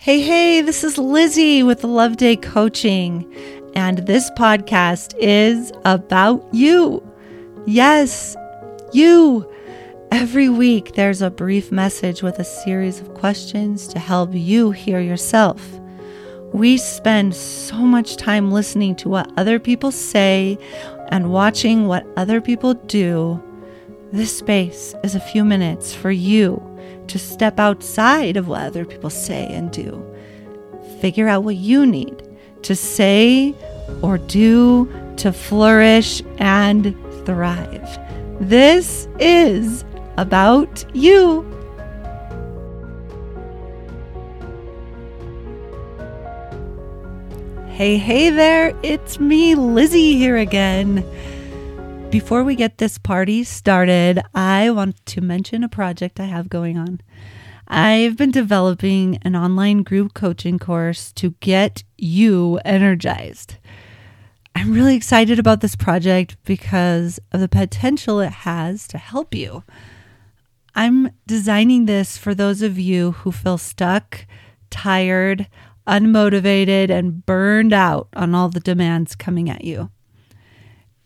Hey, hey, this is Lizzie with Loveday Coaching, and this podcast is about you. Yes, you. Every week, there's a brief message with a series of questions to help you hear yourself. We spend so much time listening to what other people say and watching what other people do. This space is a few minutes for you to step outside of what other people say and do. Figure out what you need to say or do to flourish and thrive. This is about you. Hey, hey there, it's me, Lizzie, here again. Before we get this party started, I want to mention a project I have going on. I've been developing an online group coaching course to get you energized. I'm really excited about this project because of the potential it has to help you. I'm designing this for those of you who feel stuck, tired, unmotivated, and burned out on all the demands coming at you.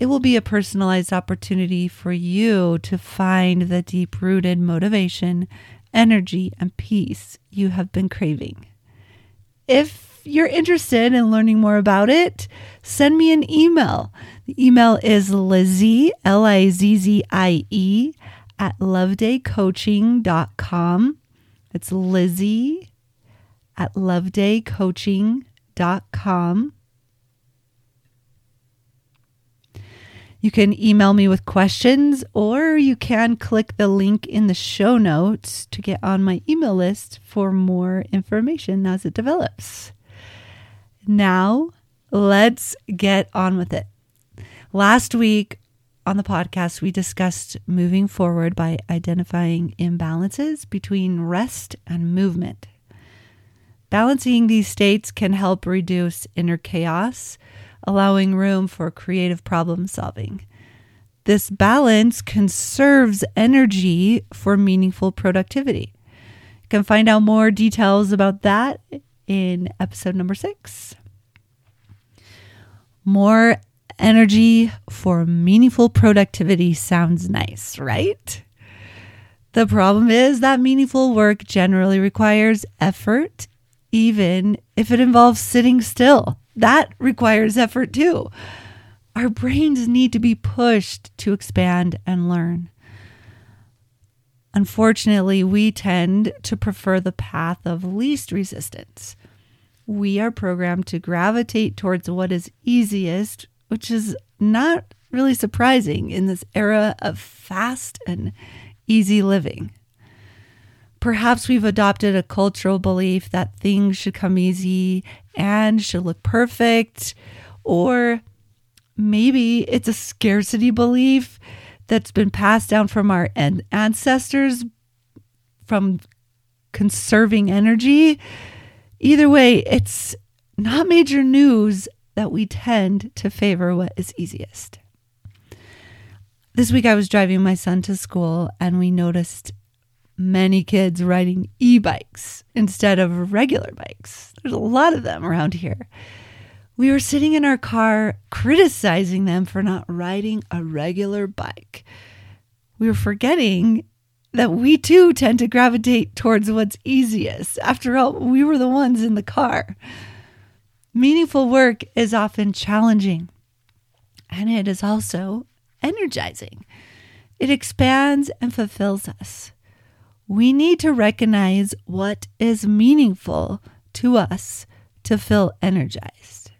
It will be a personalized opportunity for you to find the deep rooted motivation, energy, and peace you have been craving. If you're interested in learning more about it, send me an email. The email is Lizzie, L I Z Z I E, at lovedaycoaching.com. It's Lizzie at lovedaycoaching.com. You can email me with questions, or you can click the link in the show notes to get on my email list for more information as it develops. Now, let's get on with it. Last week on the podcast, we discussed moving forward by identifying imbalances between rest and movement. Balancing these states can help reduce inner chaos allowing room for creative problem solving. This balance conserves energy for meaningful productivity. You can find out more details about that in episode number six. More energy for meaningful productivity sounds nice, right? The problem is that meaningful work generally requires effort, even if it involves sitting still that requires effort too. Our brains need to be pushed to expand and learn. Unfortunately, we tend to prefer the path of least resistance. We are programmed to gravitate towards what is easiest, which is not really surprising in this era of fast and easy living. Perhaps we've adopted a cultural belief that things should come easy and should look perfect. Or maybe it's a scarcity belief that's been passed down from our ancestors from conserving energy. Either way, it's not major news that we tend to favor what is easiest. This week I was driving my son to school and we noticed many kids riding e bikes instead of regular bikes. There's a lot of them around here. We were sitting in our car criticizing them for not riding a regular bike. We were forgetting that we too tend to gravitate towards what's easiest. After all, we were the ones in the car. Meaningful work is often challenging, and it is also energizing. It expands and fulfills us we need to recognize what is meaningful to us to feel energized.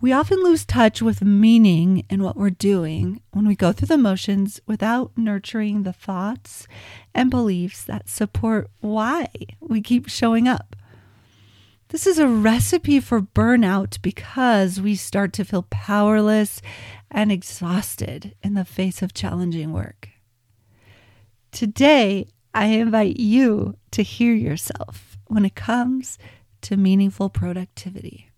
We often lose touch with meaning in what we're doing when we go through the motions without nurturing the thoughts and beliefs that support why we keep showing up. This is a recipe for burnout because we start to feel powerless and exhausted in the face of challenging work. Today, I invite you to hear yourself when it comes to meaningful productivity.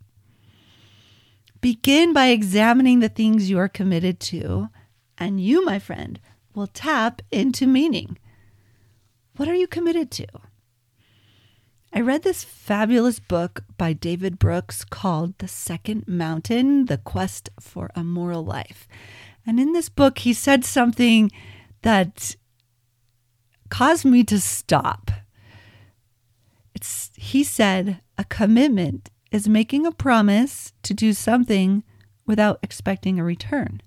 Begin by examining the things you are committed to, and you, my friend, will tap into meaning. What are you committed to? I read this fabulous book by David Brooks called The Second Mountain The Quest for a Moral Life. And in this book, he said something that caused me to stop. It's, he said, a commitment is making a promise to do something without expecting a return.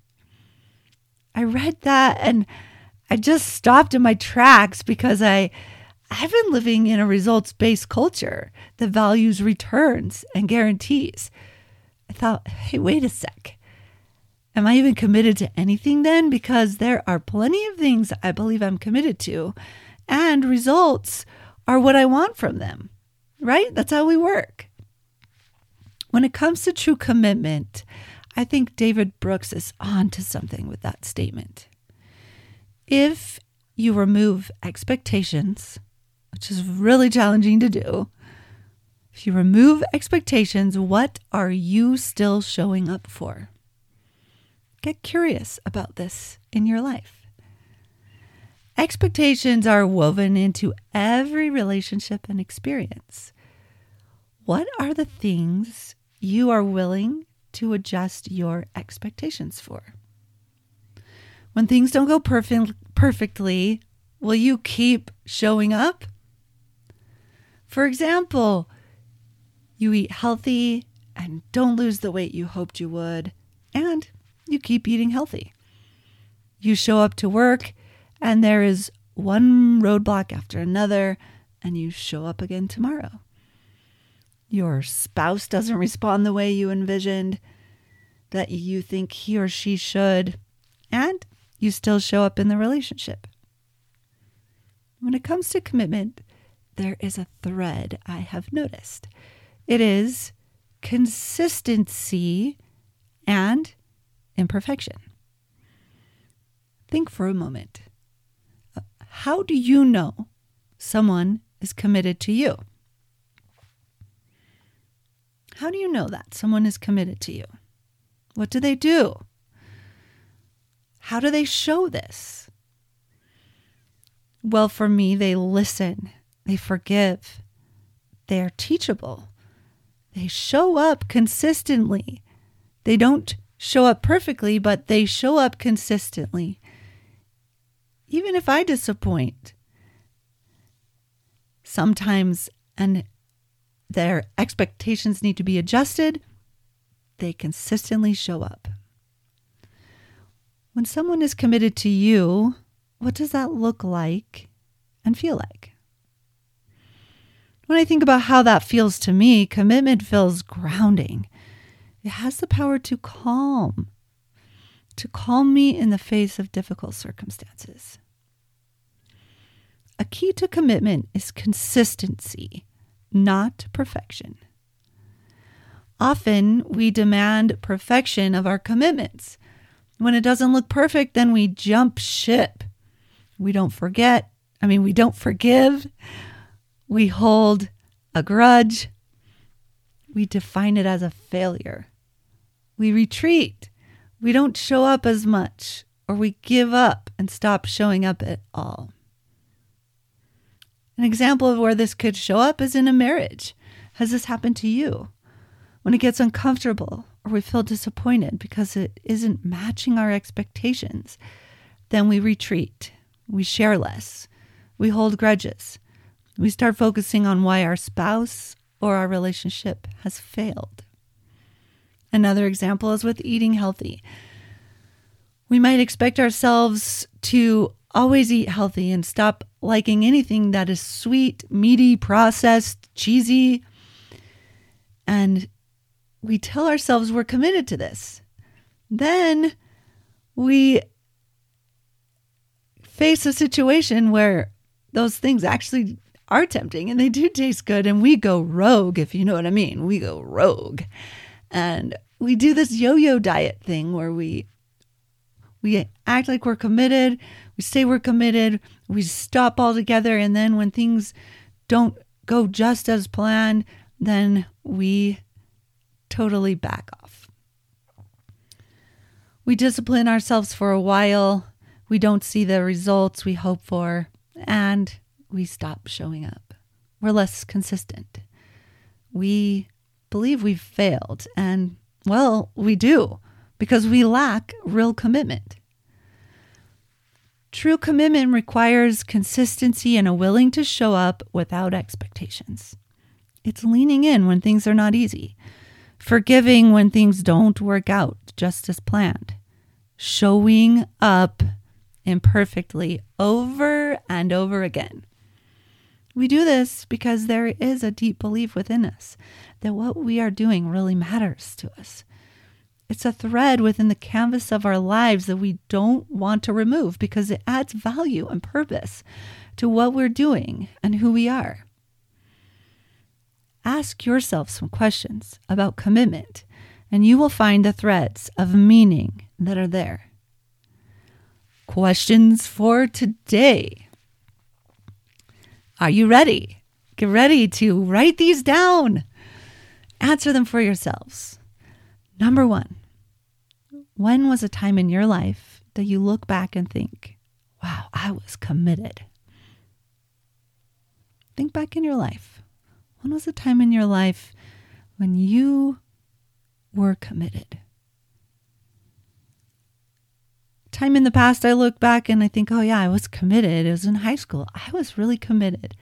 I read that and I just stopped in my tracks because I I've been living in a results based culture that values returns and guarantees. I thought, hey, wait a sec. Am I even committed to anything then? Because there are plenty of things I believe I'm committed to, and results are what I want from them, right? That's how we work. When it comes to true commitment, I think David Brooks is on to something with that statement. If you remove expectations, which is really challenging to do. If you remove expectations, what are you still showing up for? Get curious about this in your life. Expectations are woven into every relationship and experience. What are the things you are willing to adjust your expectations for? When things don't go perfect, perfectly, will you keep showing up? For example, you eat healthy and don't lose the weight you hoped you would, and you keep eating healthy. You show up to work and there is one roadblock after another, and you show up again tomorrow. Your spouse doesn't respond the way you envisioned that you think he or she should, and you still show up in the relationship. When it comes to commitment, there is a thread I have noticed. It is consistency and imperfection. Think for a moment. Uh, how do you know someone is committed to you? How do you know that someone is committed to you? What do they do? How do they show this? Well, for me, they listen they forgive. They're teachable. They show up consistently. They don't show up perfectly, but they show up consistently. Even if I disappoint, sometimes and their expectations need to be adjusted, they consistently show up. When someone is committed to you, what does that look like and feel like? When I think about how that feels to me, commitment feels grounding. It has the power to calm, to calm me in the face of difficult circumstances. A key to commitment is consistency, not perfection. Often we demand perfection of our commitments. When it doesn't look perfect, then we jump ship. We don't forget. I mean, we don't forgive. We hold a grudge. We define it as a failure. We retreat. We don't show up as much, or we give up and stop showing up at all. An example of where this could show up is in a marriage. Has this happened to you? When it gets uncomfortable or we feel disappointed because it isn't matching our expectations, then we retreat. We share less. We hold grudges. We start focusing on why our spouse or our relationship has failed. Another example is with eating healthy. We might expect ourselves to always eat healthy and stop liking anything that is sweet, meaty, processed, cheesy. And we tell ourselves we're committed to this. Then we face a situation where those things actually are tempting and they do taste good. And we go rogue, if you know what I mean. We go rogue. And we do this yo yo diet thing where we we act like we're committed, we say we're committed, we stop altogether, and then when things don't go just as planned, then we totally back off. We discipline ourselves for a while, we don't see the results we hope for, and we stop showing up. we're less consistent. We believe we've failed, and well, we do because we lack real commitment. True commitment requires consistency and a willing to show up without expectations. It's leaning in when things are not easy, forgiving when things don't work out just as planned, showing up imperfectly over and over again. We do this because there is a deep belief within us that what we are doing really matters to us. It's a thread within the canvas of our lives that we don't want to remove because it adds value and purpose to what we're doing and who we are. Ask yourself some questions about commitment, and you will find the threads of meaning that are there. Questions for today. Are you ready? Get ready to write these down. Answer them for yourselves. Number one, when was a time in your life that you look back and think, wow, I was committed? Think back in your life. When was a time in your life when you were committed? Time in the past, I look back and I think, oh, yeah, I was committed. It was in high school. I was really committed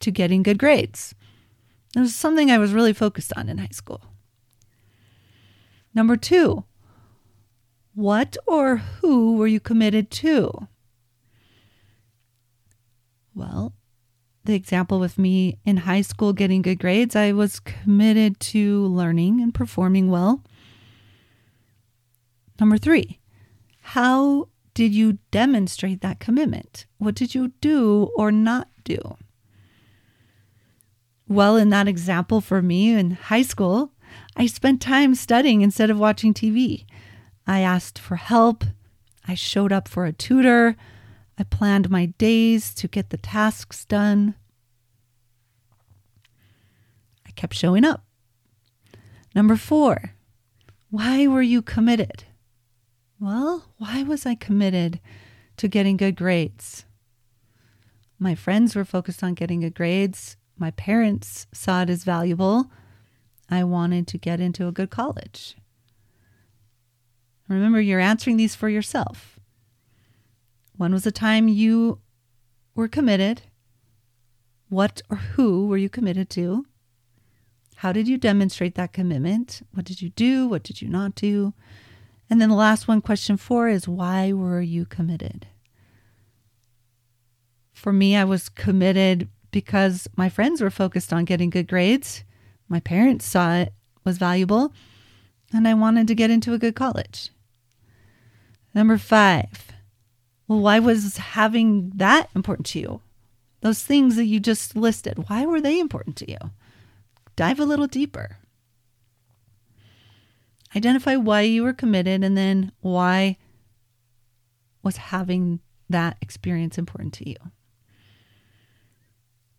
to getting good grades. It was something I was really focused on in high school. Number two, what or who were you committed to? Well, the example with me in high school getting good grades, I was committed to learning and performing well. Number three, how did you demonstrate that commitment? What did you do or not do? Well, in that example for me in high school, I spent time studying instead of watching TV. I asked for help. I showed up for a tutor. I planned my days to get the tasks done. I kept showing up. Number four, why were you committed? Well, why was I committed to getting good grades? My friends were focused on getting good grades. My parents saw it as valuable. I wanted to get into a good college. Remember, you're answering these for yourself. When was the time you were committed? What or who were you committed to? How did you demonstrate that commitment? What did you do? What did you not do? And then the last one, question four, is why were you committed? For me, I was committed because my friends were focused on getting good grades. My parents saw it was valuable, and I wanted to get into a good college. Number five, well, why was having that important to you? Those things that you just listed, why were they important to you? Dive a little deeper. Identify why you were committed and then why was having that experience important to you.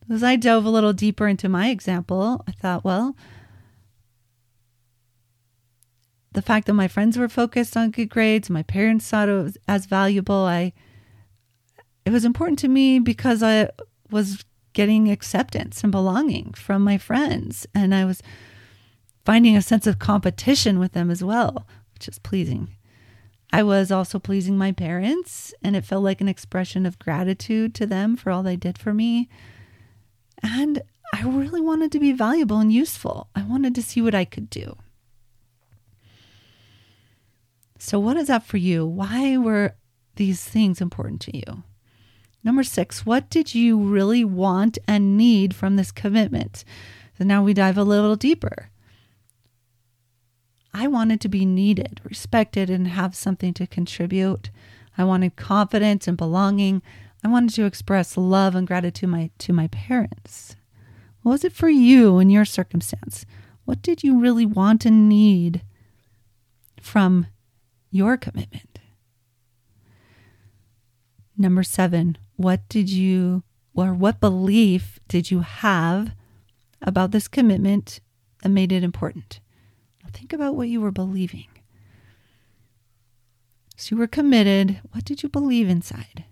As I dove a little deeper into my example, I thought, well, the fact that my friends were focused on good grades, my parents thought it was as valuable. I it was important to me because I was getting acceptance and belonging from my friends and I was finding a sense of competition with them as well, which is pleasing. I was also pleasing my parents, and it felt like an expression of gratitude to them for all they did for me. And I really wanted to be valuable and useful. I wanted to see what I could do. So, what is that for you? Why were these things important to you? Number six, what did you really want and need from this commitment? So now we dive a little deeper. I wanted to be needed, respected, and have something to contribute. I wanted confidence and belonging. I wanted to express love and gratitude to my, to my parents. What was it for you in your circumstance? What did you really want and need from your commitment. Number seven, what did you, or what belief did you have about this commitment that made it important? think about what you were believing. So you were committed. What did you believe inside?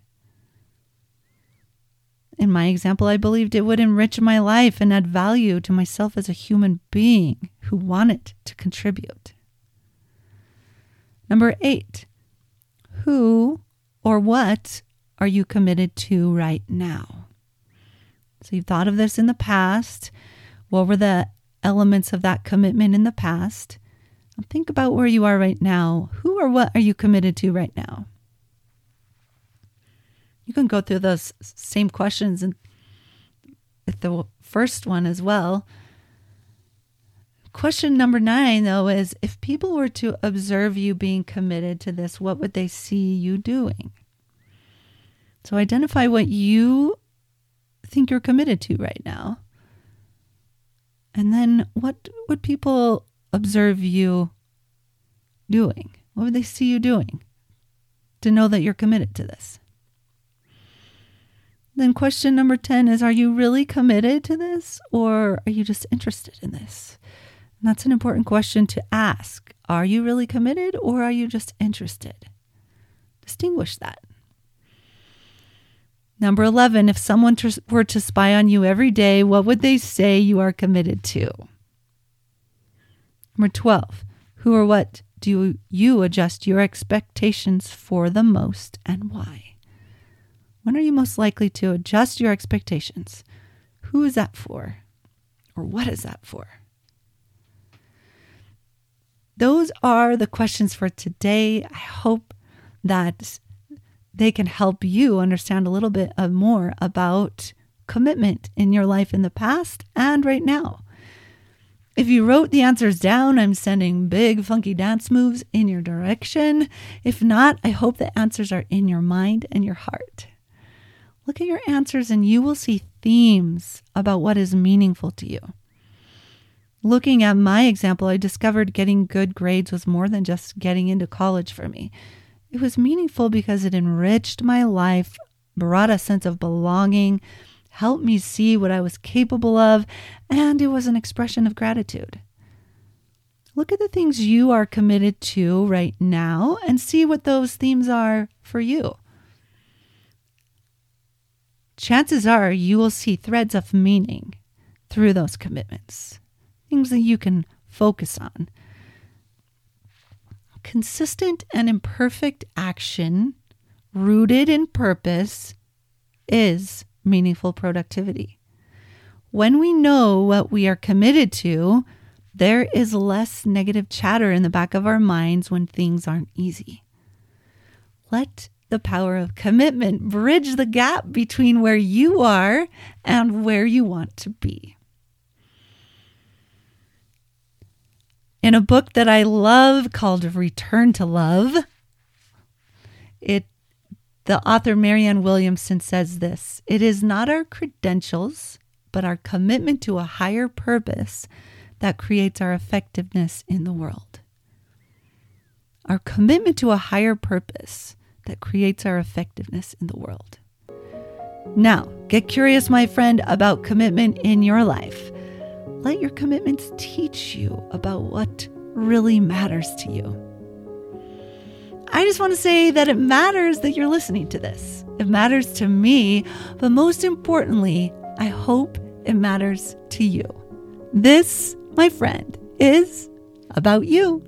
In my example, I believed it would enrich my life and add value to myself as a human being who wanted to contribute. Number eight, who or what are you committed to right now? So you've thought of this in the past. What were the elements of that commitment in the past? think about where you are right now. Who or what are you committed to right now? Can go through those same questions and the first one as well. Question number nine, though, is if people were to observe you being committed to this, what would they see you doing? So identify what you think you're committed to right now. And then what would people observe you doing? What would they see you doing to know that you're committed to this? Then, question number 10 is Are you really committed to this or are you just interested in this? And that's an important question to ask. Are you really committed or are you just interested? Distinguish that. Number 11, if someone were to spy on you every day, what would they say you are committed to? Number 12, who or what do you adjust your expectations for the most and why? When are you most likely to adjust your expectations? Who is that for? Or what is that for? Those are the questions for today. I hope that they can help you understand a little bit more about commitment in your life in the past and right now. If you wrote the answers down, I'm sending big funky dance moves in your direction. If not, I hope the answers are in your mind and your heart. Look at your answers and you will see themes about what is meaningful to you. Looking at my example, I discovered getting good grades was more than just getting into college for me. It was meaningful because it enriched my life, brought a sense of belonging, helped me see what I was capable of, and it was an expression of gratitude. Look at the things you are committed to right now and see what those themes are for you. Chances are you will see threads of meaning through those commitments things that you can focus on. Consistent and imperfect action rooted in purpose is meaningful productivity. When we know what we are committed to, there is less negative chatter in the back of our minds when things aren't easy. Let the power of commitment bridge the gap between where you are and where you want to be. in a book that I love called Return to Love. It the author Marianne Williamson says this It is not our credentials, but our commitment to a higher purpose that creates our effectiveness in the world. Our commitment to a higher purpose that creates our effectiveness in the world. Now, get curious, my friend, about commitment in your life. Let your commitments teach you about what really matters to you. I just want to say that it matters that you're listening to this. It matters to me, but most importantly, I hope it matters to you. This, my friend, is about you.